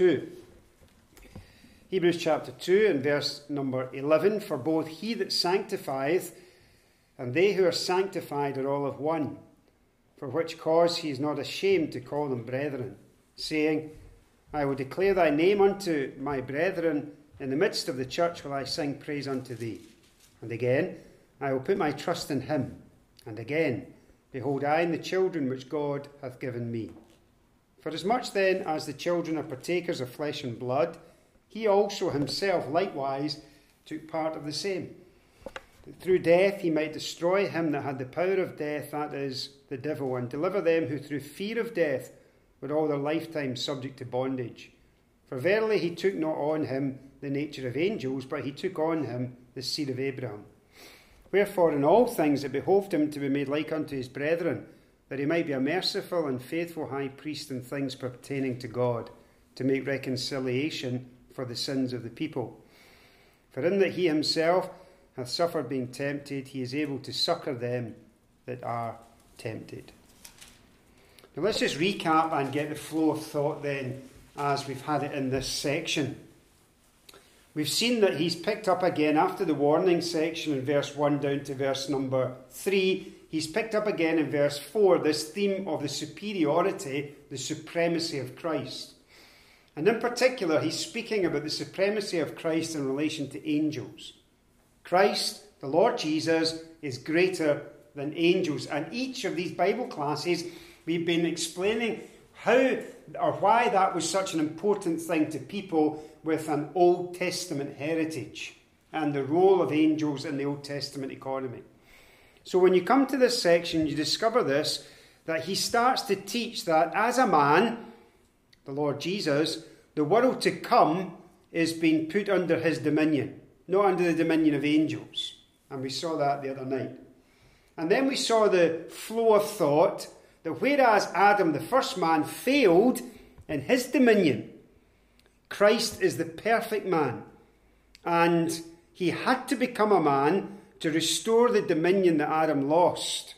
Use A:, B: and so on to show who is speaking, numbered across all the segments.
A: 2. Hebrews chapter 2 and verse number 11 For both he that sanctifieth and they who are sanctified are all of one, for which cause he is not ashamed to call them brethren, saying, I will declare thy name unto my brethren, in the midst of the church will I sing praise unto thee. And again, I will put my trust in him. And again, behold, I and the children which God hath given me. For as much then as the children are partakers of flesh and blood, he also himself likewise took part of the same. That through death he might destroy him that had the power of death, that is, the devil, and deliver them who through fear of death were all their lifetime subject to bondage. For verily he took not on him the nature of angels, but he took on him the seed of Abraham. Wherefore, in all things it behoved him to be made like unto his brethren, that he might be a merciful and faithful high priest in things pertaining to God, to make reconciliation for the sins of the people. For in that he himself hath suffered being tempted, he is able to succour them that are tempted. Now let's just recap and get the flow of thought then as we've had it in this section. We've seen that he's picked up again after the warning section in verse 1 down to verse number 3. He's picked up again in verse 4 this theme of the superiority, the supremacy of Christ. And in particular, he's speaking about the supremacy of Christ in relation to angels. Christ, the Lord Jesus, is greater than angels. And each of these Bible classes, we've been explaining how or why that was such an important thing to people with an Old Testament heritage and the role of angels in the Old Testament economy. So when you come to this section, you discover this that he starts to teach that as a man, the Lord Jesus, the world to come is being put under his dominion, not under the dominion of angels. And we saw that the other night. And then we saw the flow of thought that whereas Adam, the first man, failed in his dominion, Christ is the perfect man. And he had to become a man to restore the dominion that Adam lost.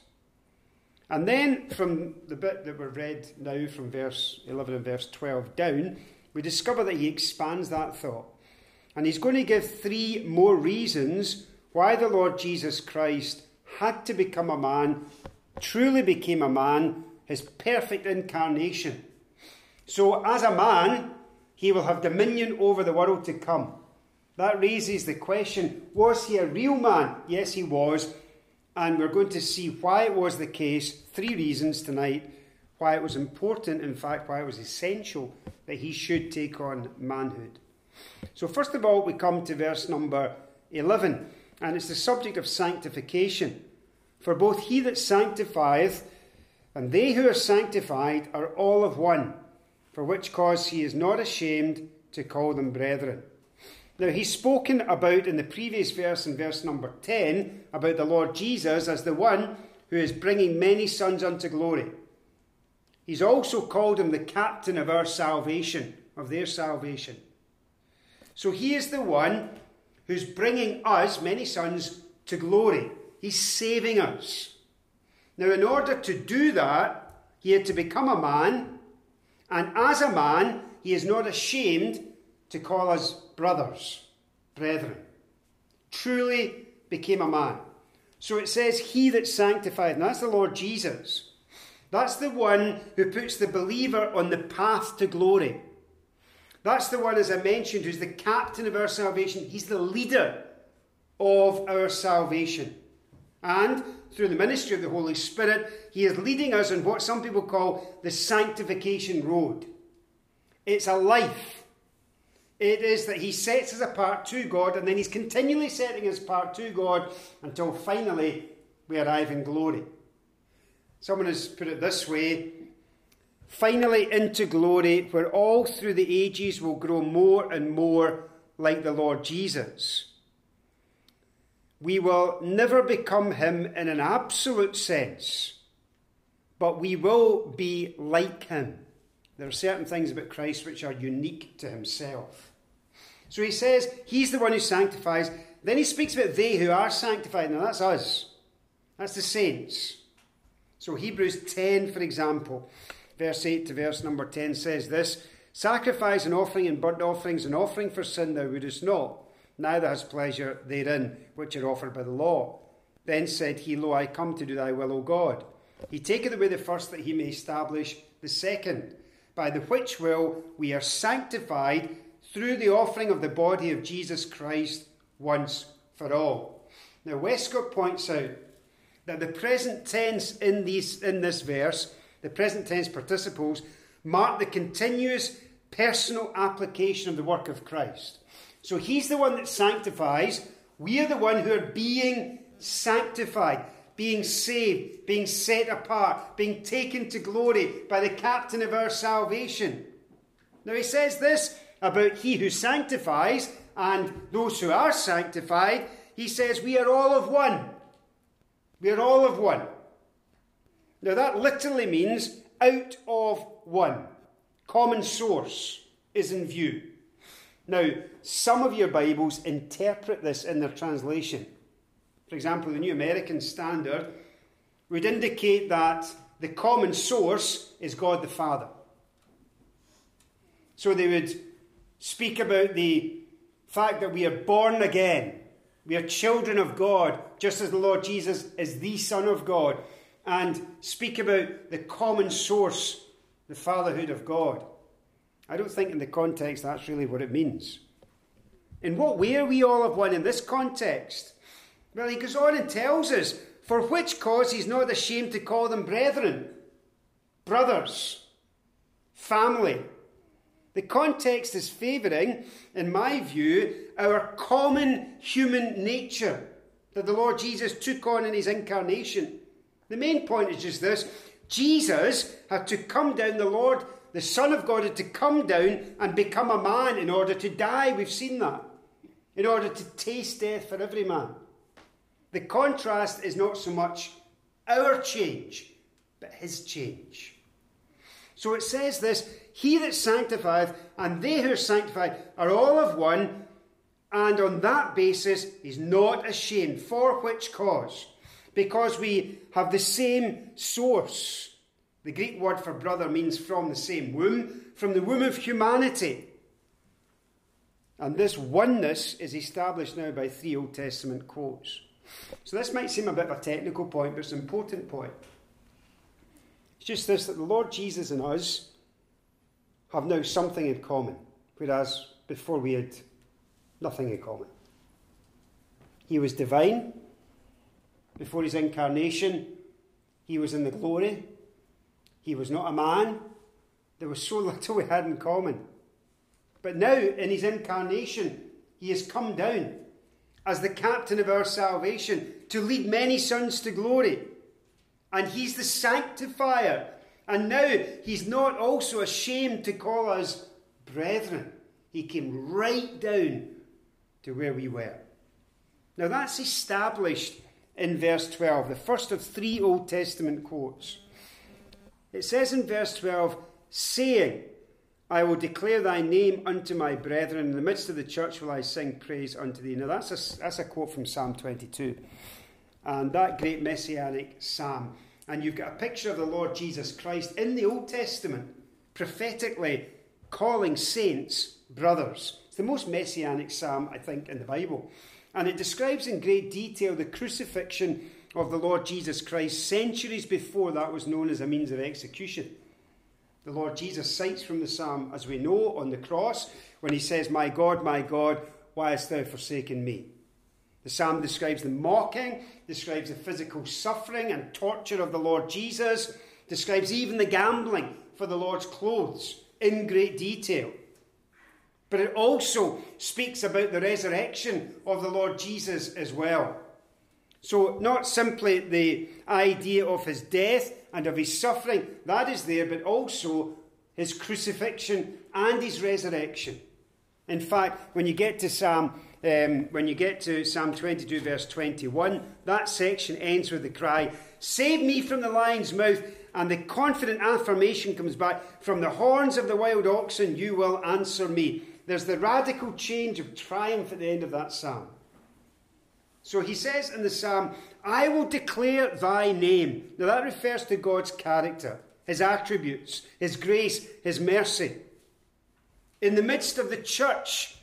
A: And then, from the bit that we've read now, from verse 11 and verse 12 down, we discover that he expands that thought. And he's going to give three more reasons why the Lord Jesus Christ had to become a man, truly became a man, his perfect incarnation. So, as a man, he will have dominion over the world to come. That raises the question was he a real man? Yes, he was. And we're going to see why it was the case. Three reasons tonight why it was important, in fact, why it was essential that he should take on manhood. So, first of all, we come to verse number 11, and it's the subject of sanctification. For both he that sanctifieth and they who are sanctified are all of one, for which cause he is not ashamed to call them brethren. Now, he's spoken about in the previous verse, in verse number 10, about the Lord Jesus as the one who is bringing many sons unto glory. He's also called him the captain of our salvation, of their salvation. So he is the one who's bringing us, many sons, to glory. He's saving us. Now, in order to do that, he had to become a man, and as a man, he is not ashamed to call us brothers, brethren. Truly became a man. So it says, He that sanctified, and that's the Lord Jesus. That's the one who puts the believer on the path to glory. That's the one, as I mentioned, who's the captain of our salvation. He's the leader of our salvation. And through the ministry of the Holy Spirit, He is leading us on what some people call the sanctification road. It's a life. It is that He sets us apart to God, and then He's continually setting us apart to God until finally we arrive in glory. Someone has put it this way finally into glory, where all through the ages will grow more and more like the Lord Jesus. We will never become him in an absolute sense, but we will be like him. There are certain things about Christ which are unique to himself. So he says he's the one who sanctifies. Then he speaks about they who are sanctified. Now that's us, that's the saints. So Hebrews 10, for example, verse 8 to verse number 10 says this Sacrifice and offering and burnt offerings and offering for sin thou wouldest not, neither has pleasure therein, which are offered by the law. Then said he, Lo, I come to do thy will, O God. He taketh away the first that he may establish the second, by the which will we are sanctified through the offering of the body of Jesus Christ once for all. Now, Westcott points out that the present tense in, these, in this verse, the present tense participles, mark the continuous personal application of the work of Christ. So he's the one that sanctifies. We are the one who are being sanctified, being saved, being set apart, being taken to glory by the captain of our salvation. Now he says this about he who sanctifies and those who are sanctified. He says, We are all of one. We are all of one. Now that literally means out of one. Common source is in view. Now, some of your Bibles interpret this in their translation. For example, the New American Standard would indicate that the common source is God the Father. So they would speak about the fact that we are born again. We are children of God, just as the Lord Jesus is the Son of God, and speak about the common source, the fatherhood of God. I don't think in the context that's really what it means. In what way are we all of one in this context? Well, he goes on and tells us, for which cause he's not ashamed to call them brethren, brothers, family, the context is favouring, in my view, our common human nature that the Lord Jesus took on in his incarnation. The main point is just this Jesus had to come down, the Lord, the Son of God, had to come down and become a man in order to die. We've seen that. In order to taste death for every man. The contrast is not so much our change, but his change. So it says this he that sanctifieth and they who are sanctified are all of one, and on that basis is not ashamed. For which cause? Because we have the same source. The Greek word for brother means from the same womb, from the womb of humanity. And this oneness is established now by three Old Testament quotes. So this might seem a bit of a technical point, but it's an important point. It's just this that the Lord Jesus and us have now something in common, whereas before we had nothing in common. He was divine. Before his incarnation, he was in the glory. He was not a man. There was so little we had in common. But now, in his incarnation, he has come down as the captain of our salvation to lead many sons to glory. And he's the sanctifier and now he's not also ashamed to call us brethren. He came right down to where we were. Now that's established in verse 12, the first of three Old Testament quotes. It says in verse 12, saying, I will declare thy name unto my brethren. In the midst of the church will I sing praise unto thee. Now, that's a, that's a quote from Psalm 22. And that great messianic psalm and you've got a picture of the Lord Jesus Christ in the Old Testament, prophetically calling saints brothers. It's the most messianic psalm, I think, in the Bible. And it describes in great detail the crucifixion of the Lord Jesus Christ centuries before that was known as a means of execution. The Lord Jesus cites from the psalm, as we know, on the cross when he says, My God, my God, why hast thou forsaken me? The psalm describes the mocking, describes the physical suffering and torture of the Lord Jesus, describes even the gambling for the Lord's clothes in great detail. But it also speaks about the resurrection of the Lord Jesus as well. So, not simply the idea of his death and of his suffering, that is there, but also his crucifixion and his resurrection. In fact, when you get to Psalm um, when you get to Psalm 22, verse 21, that section ends with the cry, Save me from the lion's mouth. And the confident affirmation comes back, From the horns of the wild oxen, you will answer me. There's the radical change of triumph at the end of that psalm. So he says in the psalm, I will declare thy name. Now that refers to God's character, his attributes, his grace, his mercy. In the midst of the church.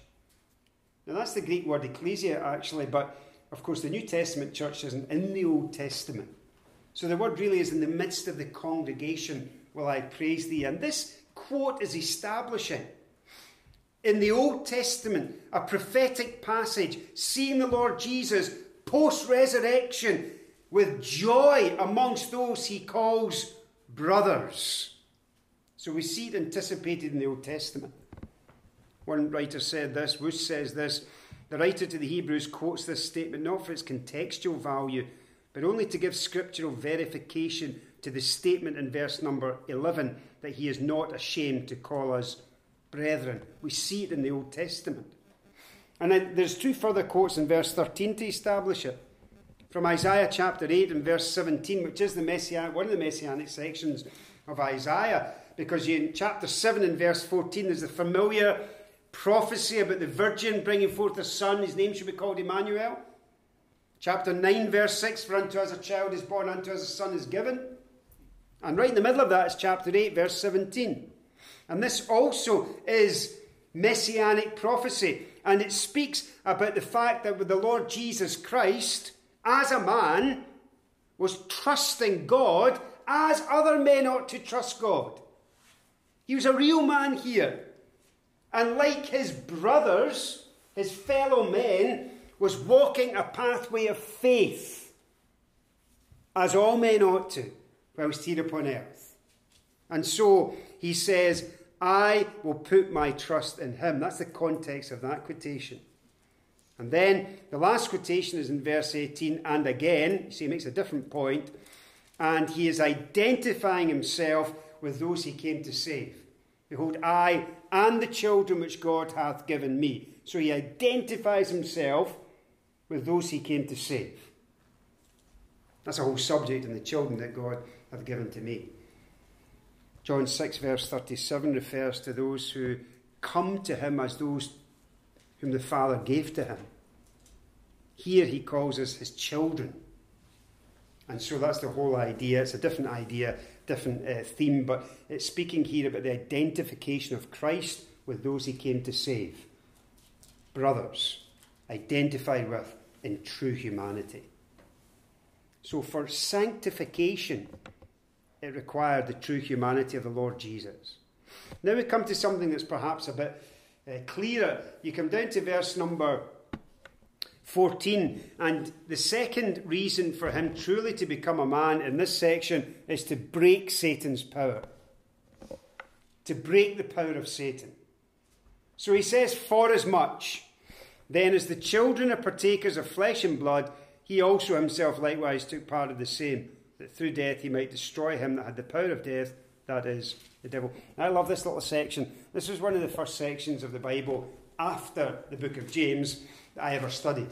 A: Now, that's the Greek word ecclesia, actually, but of course, the New Testament church isn't in the Old Testament. So the word really is in the midst of the congregation will I praise thee. And this quote is establishing in the Old Testament a prophetic passage, seeing the Lord Jesus post resurrection with joy amongst those he calls brothers. So we see it anticipated in the Old Testament. One writer said this, Wuest says this. The writer to the Hebrews quotes this statement not for its contextual value, but only to give scriptural verification to the statement in verse number 11 that he is not ashamed to call us brethren. We see it in the Old Testament. And then there's two further quotes in verse 13 to establish it. From Isaiah chapter 8 and verse 17, which is the messianic, one of the messianic sections of Isaiah, because in chapter 7 and verse 14 there's the familiar prophecy about the virgin bringing forth a son. His name should be called Emmanuel. Chapter 9, verse 6 For unto us a child is born, unto us a son is given. And right in the middle of that is chapter 8, verse 17. And this also is messianic prophecy. And it speaks about the fact that with the Lord Jesus Christ, as a man, was trusting God as other men ought to trust God. He was a real man here. And like his brothers, his fellow men, was walking a pathway of faith, as all men ought to, whilst here upon earth. And so he says, I will put my trust in him. That's the context of that quotation. And then the last quotation is in verse 18, and again, you see, he makes a different point, and he is identifying himself with those he came to save. Behold, I and the children which God hath given me. So he identifies himself with those he came to save. That's a whole subject in the children that God hath given to me. John 6, verse 37 refers to those who come to him as those whom the Father gave to him. Here he calls us his children. And so that's the whole idea. It's a different idea, different uh, theme, but it's speaking here about the identification of Christ with those he came to save. Brothers, identified with in true humanity. So for sanctification, it required the true humanity of the Lord Jesus. Now we come to something that's perhaps a bit uh, clearer. You come down to verse number 14, and the second reason for him truly to become a man in this section is to break Satan's power. To break the power of Satan. So he says, For as much then as the children are partakers of flesh and blood, he also himself likewise took part of the same, that through death he might destroy him that had the power of death, that is, the devil. I love this little section. This was one of the first sections of the Bible after the book of James I ever studied.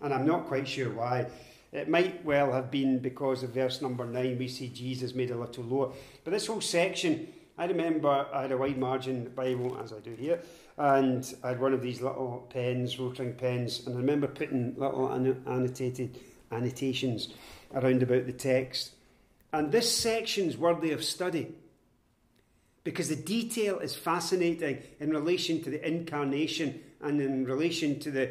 A: And I'm not quite sure why. It might well have been because of verse number 9, we see Jesus made a little lower. But this whole section, I remember I had a wide margin Bible, as I do here, and I had one of these little pens, rotring pens, and I remember putting little annotated annotations around about the text. And this section's worthy of study because the detail is fascinating in relation to the incarnation and in relation to the,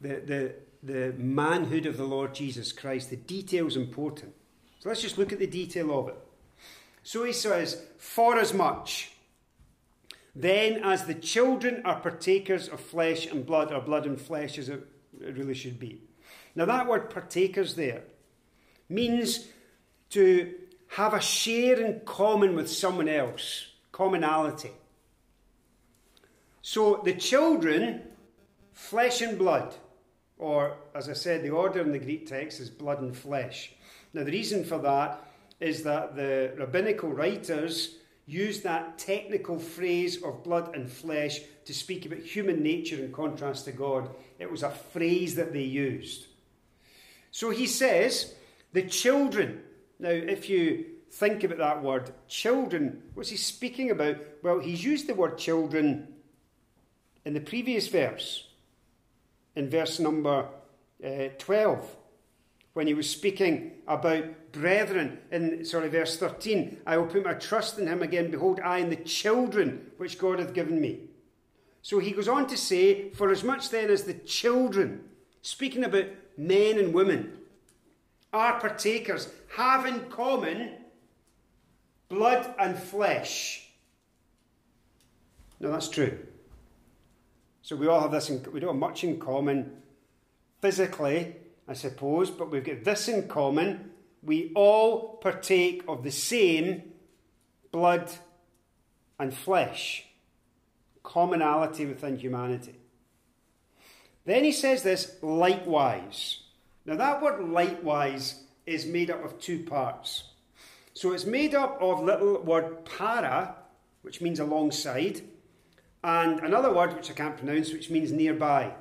A: the, the, the manhood of the Lord Jesus Christ. The detail is important. So let's just look at the detail of it. So he says, For as much then, as the children are partakers of flesh and blood, or blood and flesh as it really should be. Now, that word partakers there means to have a share in common with someone else, commonality. So, the children, flesh and blood, or as I said, the order in the Greek text is blood and flesh. Now, the reason for that is that the rabbinical writers use that technical phrase of blood and flesh to speak about human nature in contrast to God. It was a phrase that they used. So he says, the children. Now, if you think about that word, children, what's he speaking about? Well, he's used the word children in the previous verse, in verse number uh, 12 when he was speaking about brethren in sorry verse 13 i will put my trust in him again behold i and the children which god hath given me So he goes on to say, For as much then as the children, speaking about men and women, are partakers, have in common blood and flesh. No, that's true. So we all have this, in, we don't have much in common physically, I suppose, but we've got this in common. We all partake of the same blood and flesh, commonality within humanity. Then he says this likewise. Now, that word likewise is made up of two parts. So it's made up of little word para, which means alongside, and another word which I can't pronounce, which means nearby.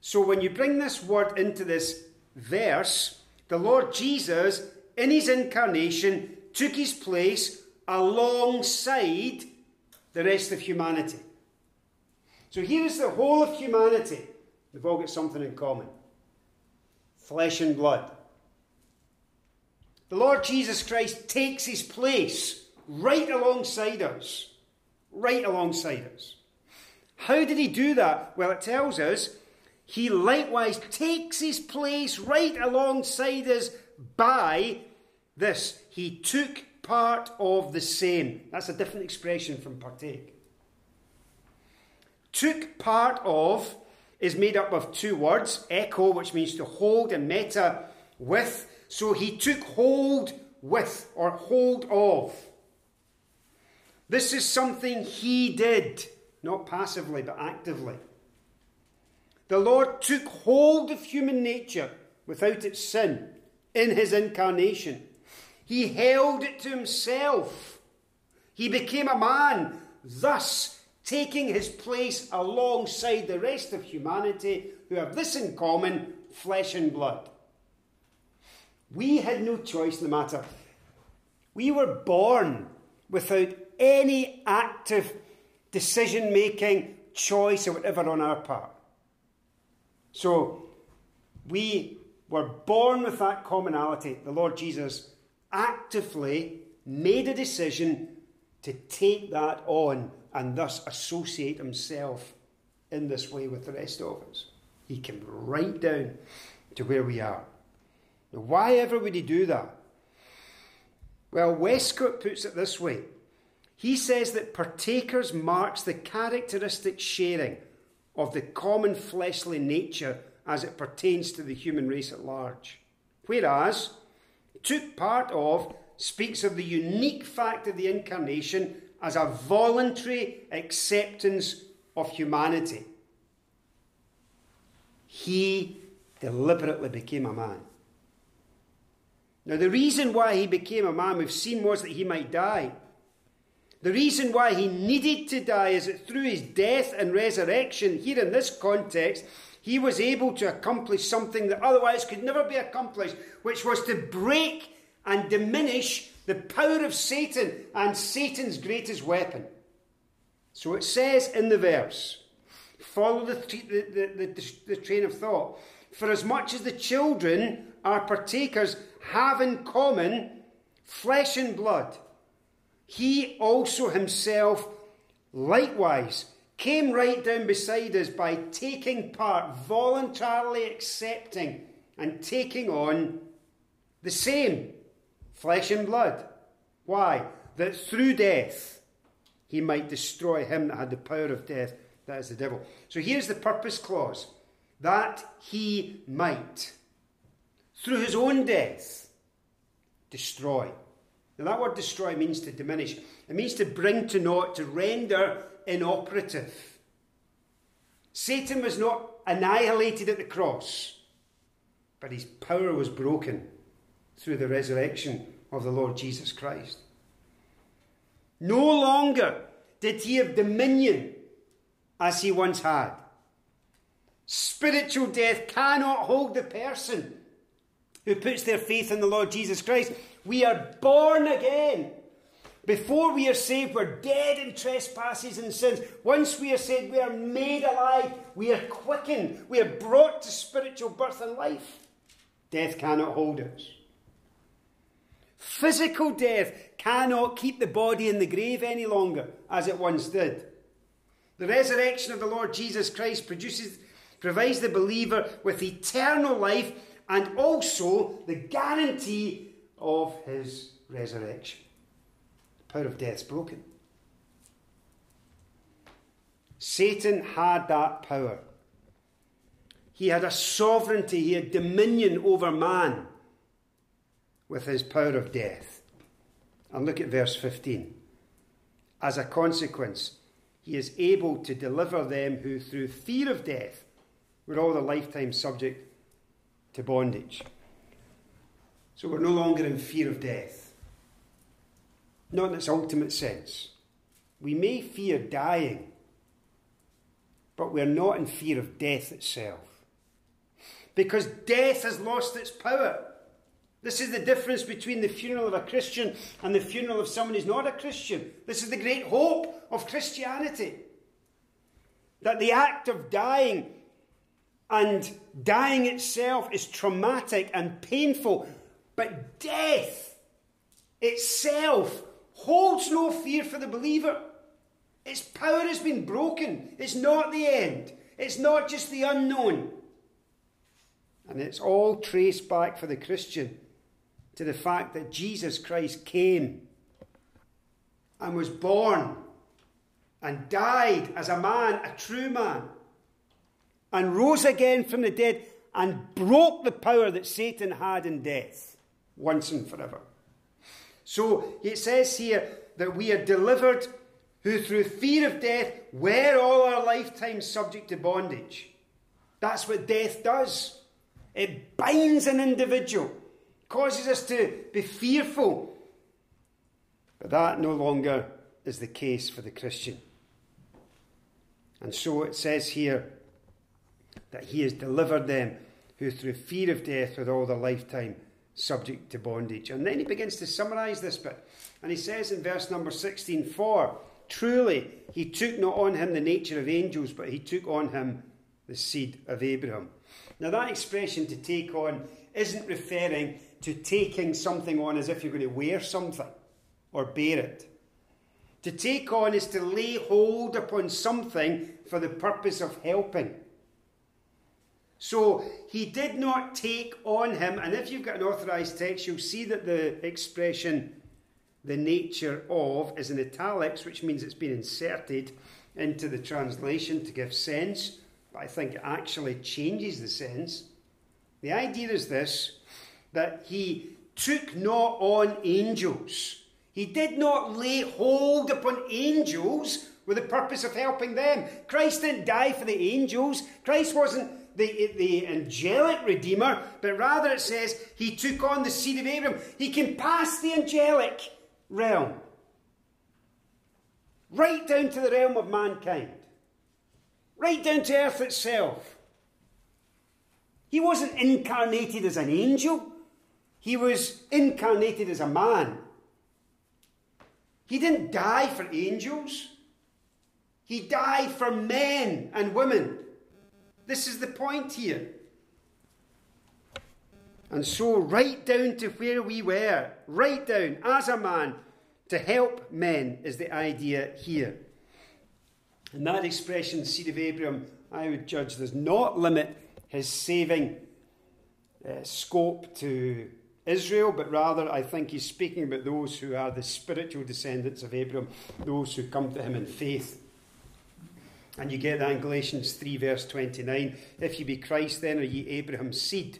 A: So when you bring this word into this verse, the Lord Jesus, in his incarnation, took his place alongside the rest of humanity. So here is the whole of humanity. They've all got something in common flesh and blood. The Lord Jesus Christ takes his place right alongside us. Right alongside us. How did he do that? Well, it tells us he likewise takes his place right alongside us by this. He took part of the same. That's a different expression from partake. Took part of is made up of two words echo, which means to hold, and meta, with. So he took hold with or hold of. This is something he did, not passively, but actively. The Lord took hold of human nature without its sin in his incarnation. He held it to himself. He became a man, thus taking his place alongside the rest of humanity who have this in common flesh and blood. We had no choice in the matter. We were born without any active decision making, choice, or whatever on our part. So we were born with that commonality. The Lord Jesus actively made a decision to take that on and thus associate himself in this way with the rest of us. He came right down to where we are. Now, why ever would he do that? Well, Westcott puts it this way. He says that partakers marks the characteristic sharing of the common fleshly nature as it pertains to the human race at large. Whereas, took part of speaks of the unique fact of the incarnation as a voluntary acceptance of humanity. He deliberately became a man. Now, the reason why he became a man, we've seen, was that he might die. The reason why he needed to die is that through his death and resurrection, here in this context, he was able to accomplish something that otherwise could never be accomplished, which was to break and diminish the power of Satan and Satan's greatest weapon. So it says in the verse, follow the, the, the, the, train of thought. For as much as the children are partakers, have in common flesh and blood he also himself likewise came right down beside us by taking part, voluntarily accepting and taking on the same flesh and blood. Why? That through death he might destroy him that had the power of death, that is the devil. So here's the purpose clause that he might, through his own death, destroy. Now, that word destroy means to diminish, it means to bring to naught, to render inoperative. Satan was not annihilated at the cross, but his power was broken through the resurrection of the Lord Jesus Christ. No longer did he have dominion as he once had. Spiritual death cannot hold the person who puts their faith in the Lord Jesus Christ. We are born again. Before we are saved, we're dead in trespasses and sins. Once we are saved, we are made alive. We are quickened. We are brought to spiritual birth and life. Death cannot hold us. Physical death cannot keep the body in the grave any longer, as it once did. The resurrection of the Lord Jesus Christ produces, provides the believer with eternal life and also the guarantee of his resurrection. The power of death's broken. Satan had that power. He had a sovereignty, he had dominion over man with his power of death. And look at verse 15. As a consequence, he is able to deliver them who, through fear of death, were all the lifetime subject to bondage. So we're no longer in fear of death. Not in its ultimate sense. We may fear dying, but we're not in fear of death itself. Because death has lost its power. This is the difference between the funeral of a Christian and the funeral of someone who's not a Christian. This is the great hope of Christianity. That the act of dying and dying itself is traumatic and painful, but death itself holds no fear for the believer. Its power has been broken. It's not the end, it's not just the unknown. And it's all traced back for the Christian to the fact that Jesus Christ came and was born and died as a man, a true man, and rose again from the dead and broke the power that Satan had in death once and forever. So it says here that we are delivered who through fear of death were all our lifetime subject to bondage. That's what death does. It binds an individual causes us to be fearful. But that no longer is the case for the Christian. And so it says here that he has delivered them who through fear of death were all their lifetime subject to bondage. And then he begins to summarize this bit. And he says in verse number 16, For truly he took not on him the nature of angels, but he took on him the seed of Abraham. Now that expression to take on isn't referring to taking something on as if you're going to wear something or bear it. To take on is to lay hold upon something for the purpose of helping. So he did not take on him, and if you've got an authorized text, you'll see that the expression the nature of is in italics, which means it's been inserted into the translation to give sense, but I think it actually changes the sense. The idea is this that he took not on angels. He did not lay hold upon angels with the purpose of helping them. Christ didn't die for the angels. Christ wasn't the, the angelic redeemer, but rather it says he took on the seed of Abraham. He came past the angelic realm, right down to the realm of mankind, right down to earth itself. He wasn't incarnated as an angel. He was incarnated as a man. He didn't die for angels. He died for men and women. This is the point here. And so, right down to where we were, right down as a man, to help men is the idea here. And that expression, seed of Abraham, I would judge does not limit his saving uh, scope to Israel, but rather I think he's speaking about those who are the spiritual descendants of Abraham, those who come to him in faith. And you get that in Galatians 3, verse 29. If you be Christ, then are ye Abraham's seed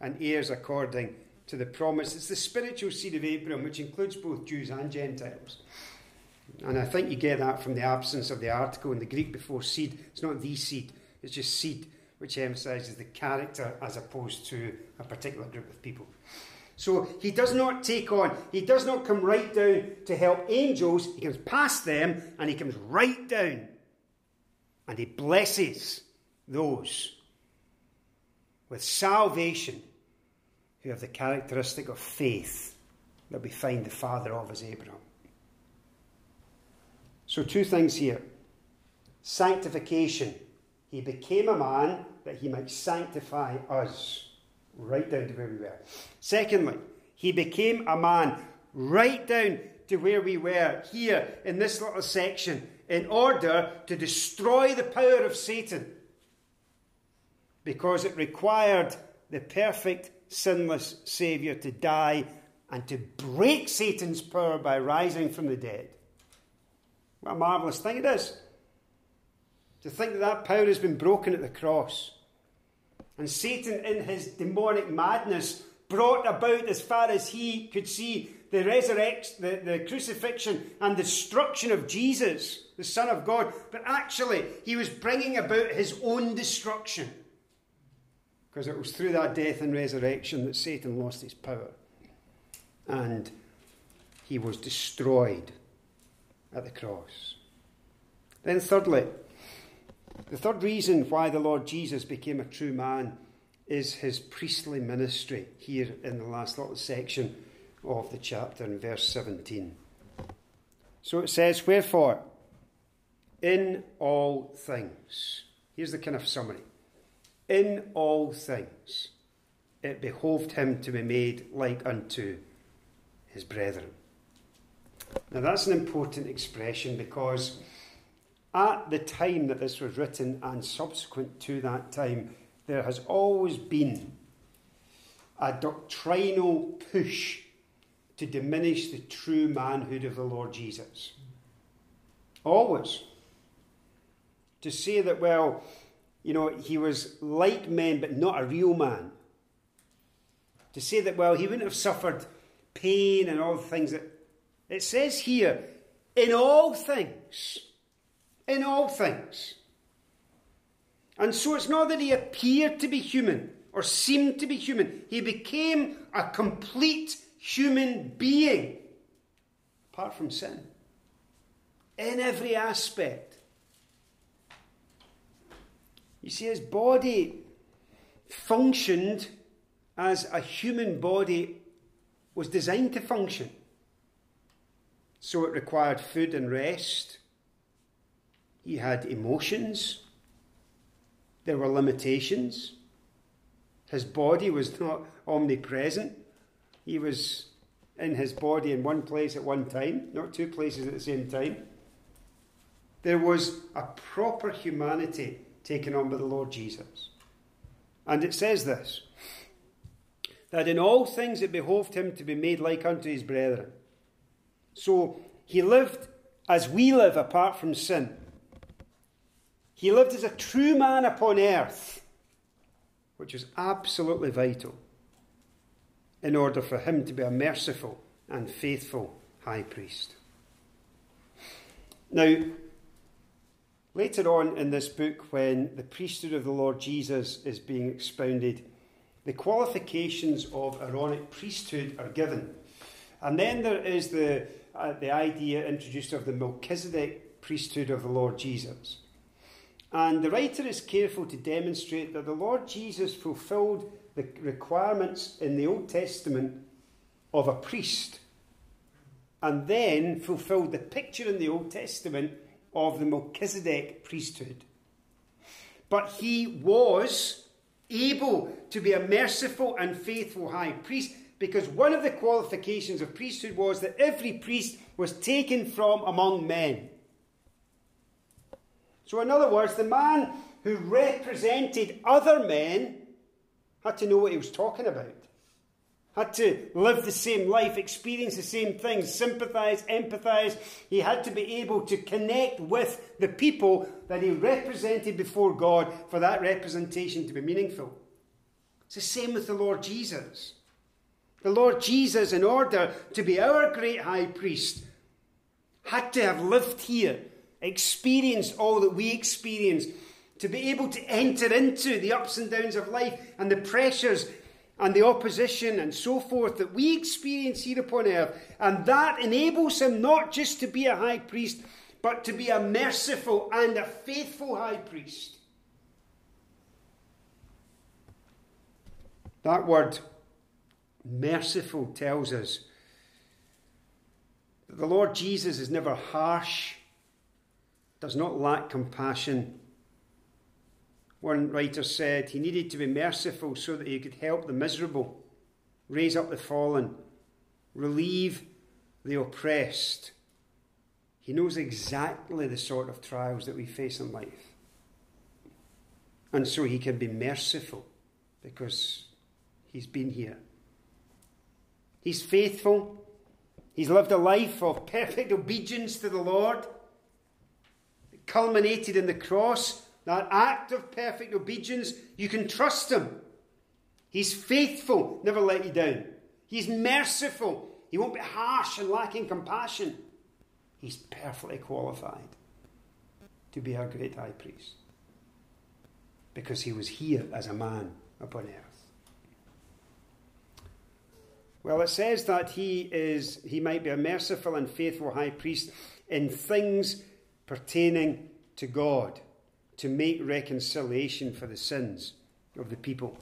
A: and heirs according to the promise. It's the spiritual seed of Abraham, which includes both Jews and Gentiles. And I think you get that from the absence of the article in the Greek before seed. It's not the seed, it's just seed, which emphasizes the character as opposed to a particular group of people. So he does not take on, he does not come right down to help angels. He comes past them and he comes right down and he blesses those with salvation who have the characteristic of faith that we find the father of as Abraham. So, two things here sanctification. He became a man that he might sanctify us right down to where we were. Secondly, he became a man right down to where we were here in this little section in order to destroy the power of Satan because it required the perfect, sinless Saviour to die and to break Satan's power by rising from the dead. What a marvellous thing it is. To think that that power has been broken at the cross. And Satan, in his demonic madness, brought about as far as he could see the resurrection, the, the crucifixion and destruction of Jesus, the Son of God. But actually, he was bringing about his own destruction. Because it was through that death and resurrection that Satan lost his power. And he was destroyed at the cross. Then, thirdly, the third reason why the Lord Jesus became a true man is his priestly ministry, here in the last little section of the chapter in verse 17. So it says, Wherefore, in all things, here's the kind of summary in all things it behoved him to be made like unto his brethren. Now that's an important expression because at the time that this was written and subsequent to that time, there has always been a doctrinal push to diminish the true manhood of the Lord Jesus. Always. To say that, well, you know, he was like men, but not a real man. To say that, well, he wouldn't have suffered pain and all the things that. It says here, in all things. In all things. And so it's not that he appeared to be human or seemed to be human, he became a complete human being, apart from sin, in every aspect. You see, his body functioned as a human body was designed to function. So it required food and rest. He had emotions. There were limitations. His body was not omnipresent. He was in his body in one place at one time, not two places at the same time. There was a proper humanity taken on by the Lord Jesus. And it says this that in all things it behoved him to be made like unto his brethren. So he lived as we live apart from sin. He lived as a true man upon earth, which is absolutely vital in order for him to be a merciful and faithful high priest. Now, Later on in this book, when the priesthood of the Lord Jesus is being expounded, the qualifications of Aaronic priesthood are given. And then there is the, uh, the idea introduced of the Melchizedek priesthood of the Lord Jesus. And the writer is careful to demonstrate that the Lord Jesus fulfilled the requirements in the Old Testament of a priest, and then fulfilled the picture in the Old Testament of the Melchizedek priesthood. But he was able to be a merciful and faithful high priest because one of the qualifications of priesthood was that every priest was taken from among men. So, in other words, the man who represented other men had to know what he was talking about had to live the same life, experience the same things, sympathize, empathize. He had to be able to connect with the people that he represented before God for that representation to be meaningful. It's the same with the Lord Jesus. The Lord Jesus, in order to be our great high priest, had to have lived here, experienced all that we experience, to be able to enter into the ups and downs of life and the pressures and the opposition and so forth that we experience here upon earth. And that enables him not just to be a high priest, but to be a merciful and a faithful high priest. That word merciful tells us that the Lord Jesus is never harsh, does not lack compassion, one writer said he needed to be merciful so that he could help the miserable, raise up the fallen, relieve the oppressed. He knows exactly the sort of trials that we face in life. And so he can be merciful because he's been here. He's faithful. He's lived a life of perfect obedience to the Lord. It culminated in the cross, that act of perfect obedience. You can trust him. He's faithful, never let you down. He's merciful. He won't be harsh and lacking compassion. He's perfectly qualified to be our great high priest because he was here as a man upon earth. Well, it says that he is he might be a merciful and faithful high priest in things pertaining to God to make reconciliation for the sins of the people.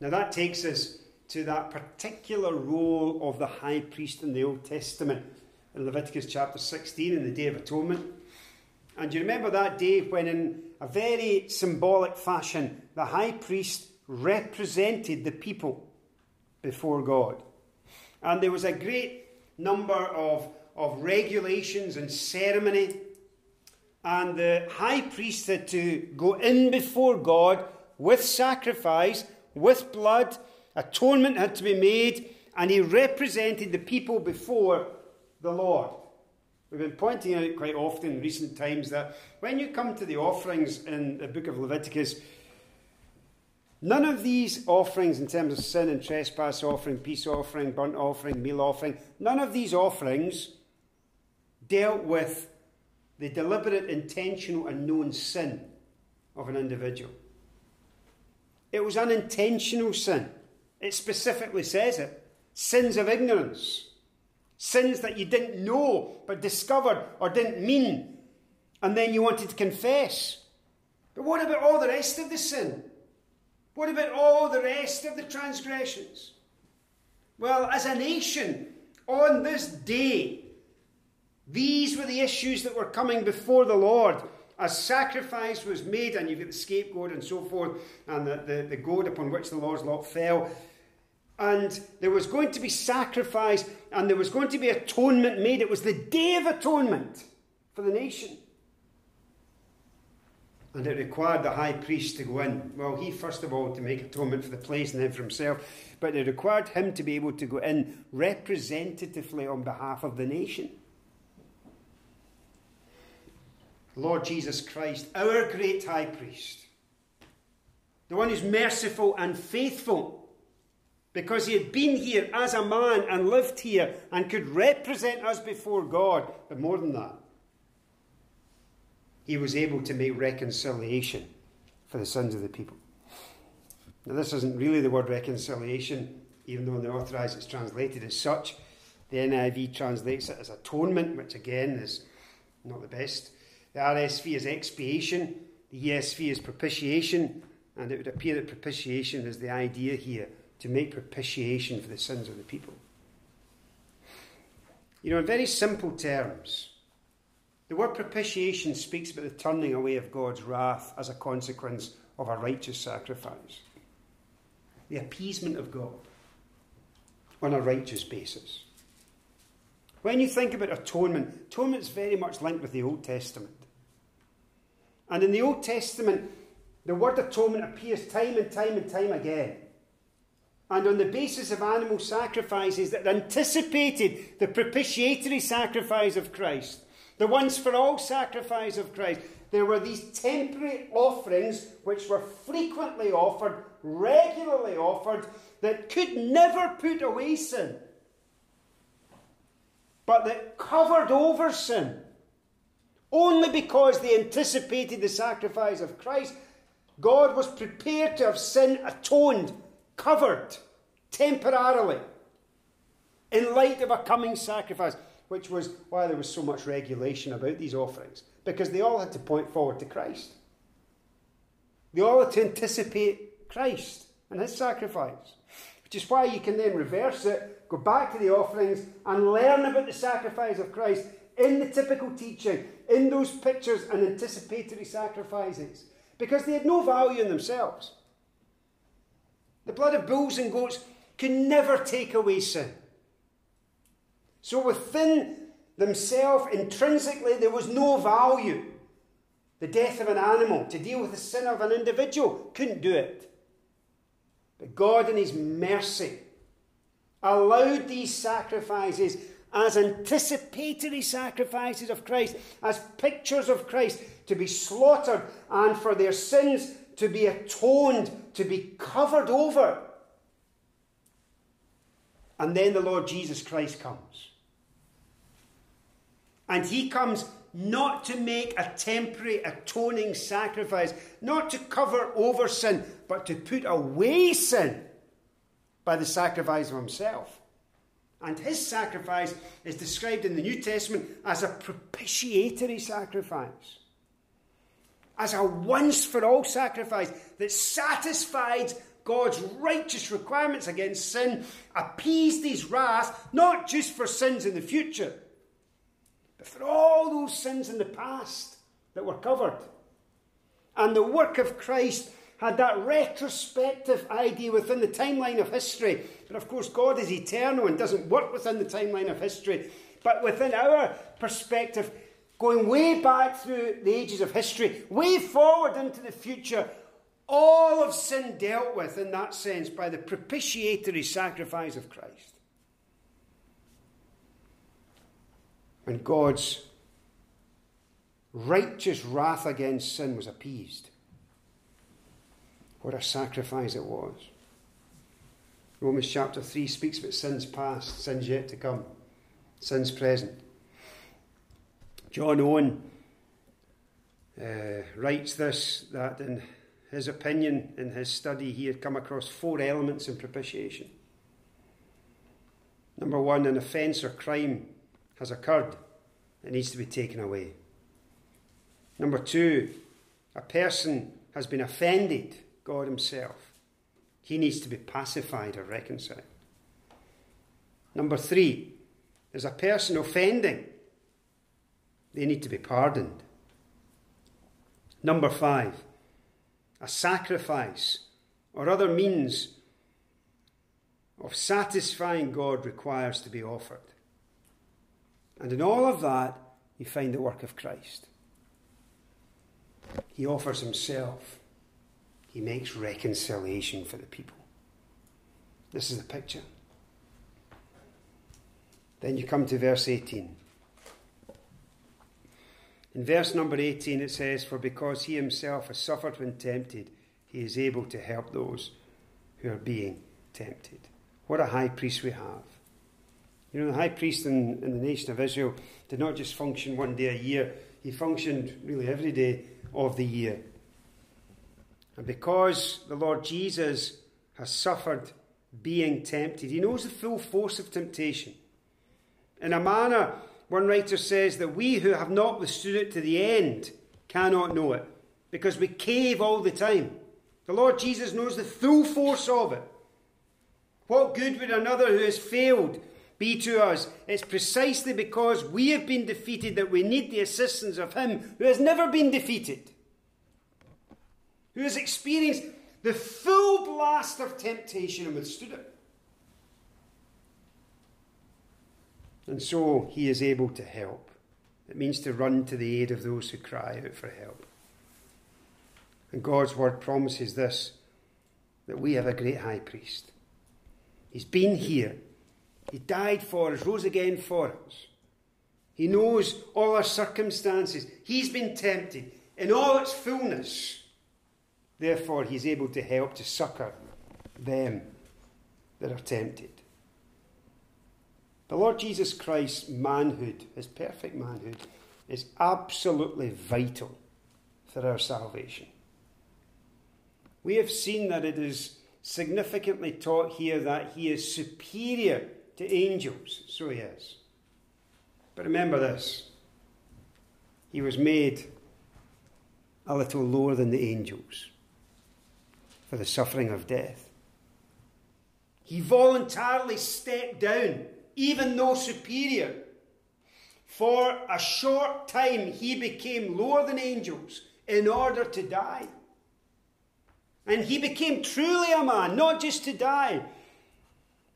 A: Now that takes us to that particular role of the high priest in the Old Testament in Leviticus chapter 16 in the Day of Atonement. And you remember that day when, in a very symbolic fashion, the high priest represented the people before God. And there was a great number of, of regulations and ceremony. And the high priest had to go in before God with sacrifice, with blood. Atonement had to be made. And he represented the people before the Lord. We've been pointing out quite often in recent times that when you come to the offerings in the book of Leviticus, none of these offerings, in terms of sin and trespass offering, peace offering, burnt offering, meal offering, none of these offerings dealt with the deliberate, intentional, and known sin of an individual. It was unintentional sin. It specifically says it sins of ignorance Sins that you didn't know but discovered or didn't mean, and then you wanted to confess. But what about all the rest of the sin? What about all the rest of the transgressions? Well, as a nation, on this day, these were the issues that were coming before the Lord. A sacrifice was made, and you've got the scapegoat and so forth, and the, the, the goat upon which the Lord's lot fell. And there was going to be sacrifice and there was going to be atonement made. It was the day of atonement for the nation. And it required the high priest to go in. Well, he first of all to make atonement for the place and then for himself, but it required him to be able to go in representatively on behalf of the nation. Lord Jesus Christ, our great high priest, the one who's merciful and faithful because he had been here as a man and lived here and could represent us before God. But more than that, he was able to make reconciliation for the sins of the people. Now, this isn't really the word reconciliation, even though in the authorized it's translated as such. The NIV translates it as atonement, which again is not the best. The RSV is expiation, the ESV is propitiation, and it would appear that propitiation is the idea here to make propitiation for the sins of the people. You know, in very simple terms, the word propitiation speaks about the turning away of God's wrath as a consequence of a righteous sacrifice. The appeasement of God on a righteous basis. When you think about atonement, atonement is very much linked with the Old Testament. And in the Old Testament, the word atonement appears time and time and time again and on the basis of animal sacrifices that anticipated the propitiatory sacrifice of Christ, the once for all sacrifice of Christ, there were these temporary offerings which were frequently offered, regularly offered, that could never put away sin, but that covered over sin. Only because they anticipated the sacrifice of Christ, God was prepared to have sin atoned covered temporarily in light of a coming sacrifice, which was why there was so much regulation about these offerings, because they all had to point forward to Christ. They all had to anticipate Christ and his sacrifice, which is why you can then reverse it, go back to the offerings, and learn about the sacrifice of Christ in the typical teaching, in those pictures and anticipatory sacrifices, because they had no value in themselves. The blood of bulls and goats can never take away sin. So within themselves, intrinsically, there was no value. The death of an animal, to deal with the sin of an individual, couldn't do it. But God, in His mercy, allowed these sacrifices as anticipatory sacrifices of Christ, as pictures of Christ, to be slaughtered and for their sins to be atoned, to be covered over. And then the Lord Jesus Christ comes. And he comes not to make a temporary atoning sacrifice, not to cover over sin, but to put away sin by the sacrifice of himself. And his sacrifice is described in the New Testament as a propitiatory sacrifice, as a once for all sacrifice that satisfied God's righteous requirements against sin, appeased his wrath, not just for sins in the future, but for all those sins in the past that were covered. And the work of Christ had that retrospective idea within the timeline of history. But of course, God is eternal and doesn't work within the timeline of history. But within our perspective, going way back through the ages of history, way forward into the future, all of sin dealt with in that sense by the propitiatory sacrifice of Christ. When God's righteous wrath against sin was appeased. What a sacrifice it was. Romans chapter 3 speaks about sins past, sins yet to come, sins present. John Owen uh, writes this that in his opinion, in his study, he had come across four elements in propitiation. Number one, an offence or crime has occurred, it needs to be taken away. Number two, a person has been offended God Himself. He needs to be pacified or reconciled. Number three, there's a person offending. They need to be pardoned. Number five, a sacrifice or other means of satisfying God requires to be offered. And in all of that, you find the work of Christ. He offers himself he makes reconciliation for the people. This is the picture. Then you come to verse 18. In verse number 18, it says, For because he himself has suffered when tempted, he is able to help those who are being tempted. What a high priest we have. You know, the high priest in, in the nation of Israel did not just function one day a year, he functioned really every day of the year. And because the Lord Jesus has suffered being tempted, he knows the full force of temptation. In a manner, one writer says that we who have not withstood it to the end cannot know it because we cave all the time. The Lord Jesus knows the full force of it. What good would another who has failed be to us? It's precisely because we have been defeated that we need the assistance of Him who has never been defeated who has experienced the full blast of temptation and withstood it. And so he is able to help. It means to run to the aid of those who cry out for help. And God's word promises this that we have a great high priest. He's been here. He died for us, rose again for us. He knows all our circumstances. He's been tempted in all its fullness. Therefore, he's able to help to succor them that are tempted. The Lord Jesus Christ's manhood, his perfect manhood, is absolutely vital for our salvation. We have seen that it is significantly taught here that he is superior to angels. So he is. But remember this he was made a little lower than the angels for the suffering of death. He voluntarily stepped down, even though superior. For a short time, he became lower than angels in order to die. And he became truly a man, not just to die,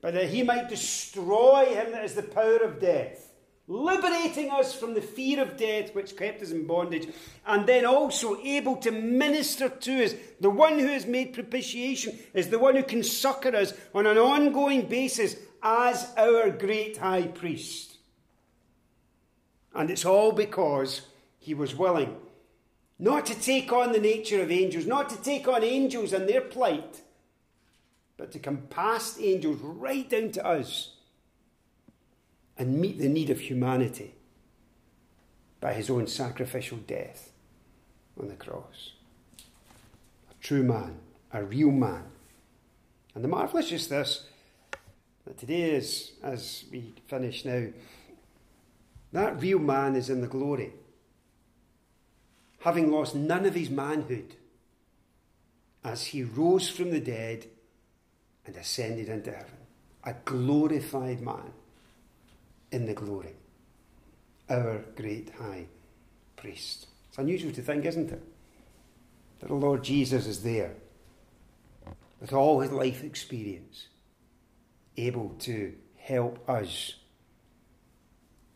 A: but that he might destroy him that is the power of death, liberating us from the fear of death which kept us in bondage, and then also able to minister to us. The one who has made propitiation is the one who can succor us on an ongoing basis as our great high priest. And it's all because he was willing not to take on the nature of angels, not to take on angels and their plight, but to come past angels right down to us and meet the need of humanity by his own sacrificial death on the cross. A true man, a real man. And the marvellous is this that today is, as we finish now, that real man is in the glory having lost none of his manhood, as he rose from the dead and ascended into heaven. A glorified man in the glory. Our great high priest. It's unusual to think, isn't it? That the Lord Jesus is there with all his life experience, able to help us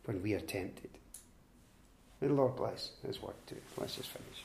A: when we are tempted. May the Lord bless His work too. Let's just finish.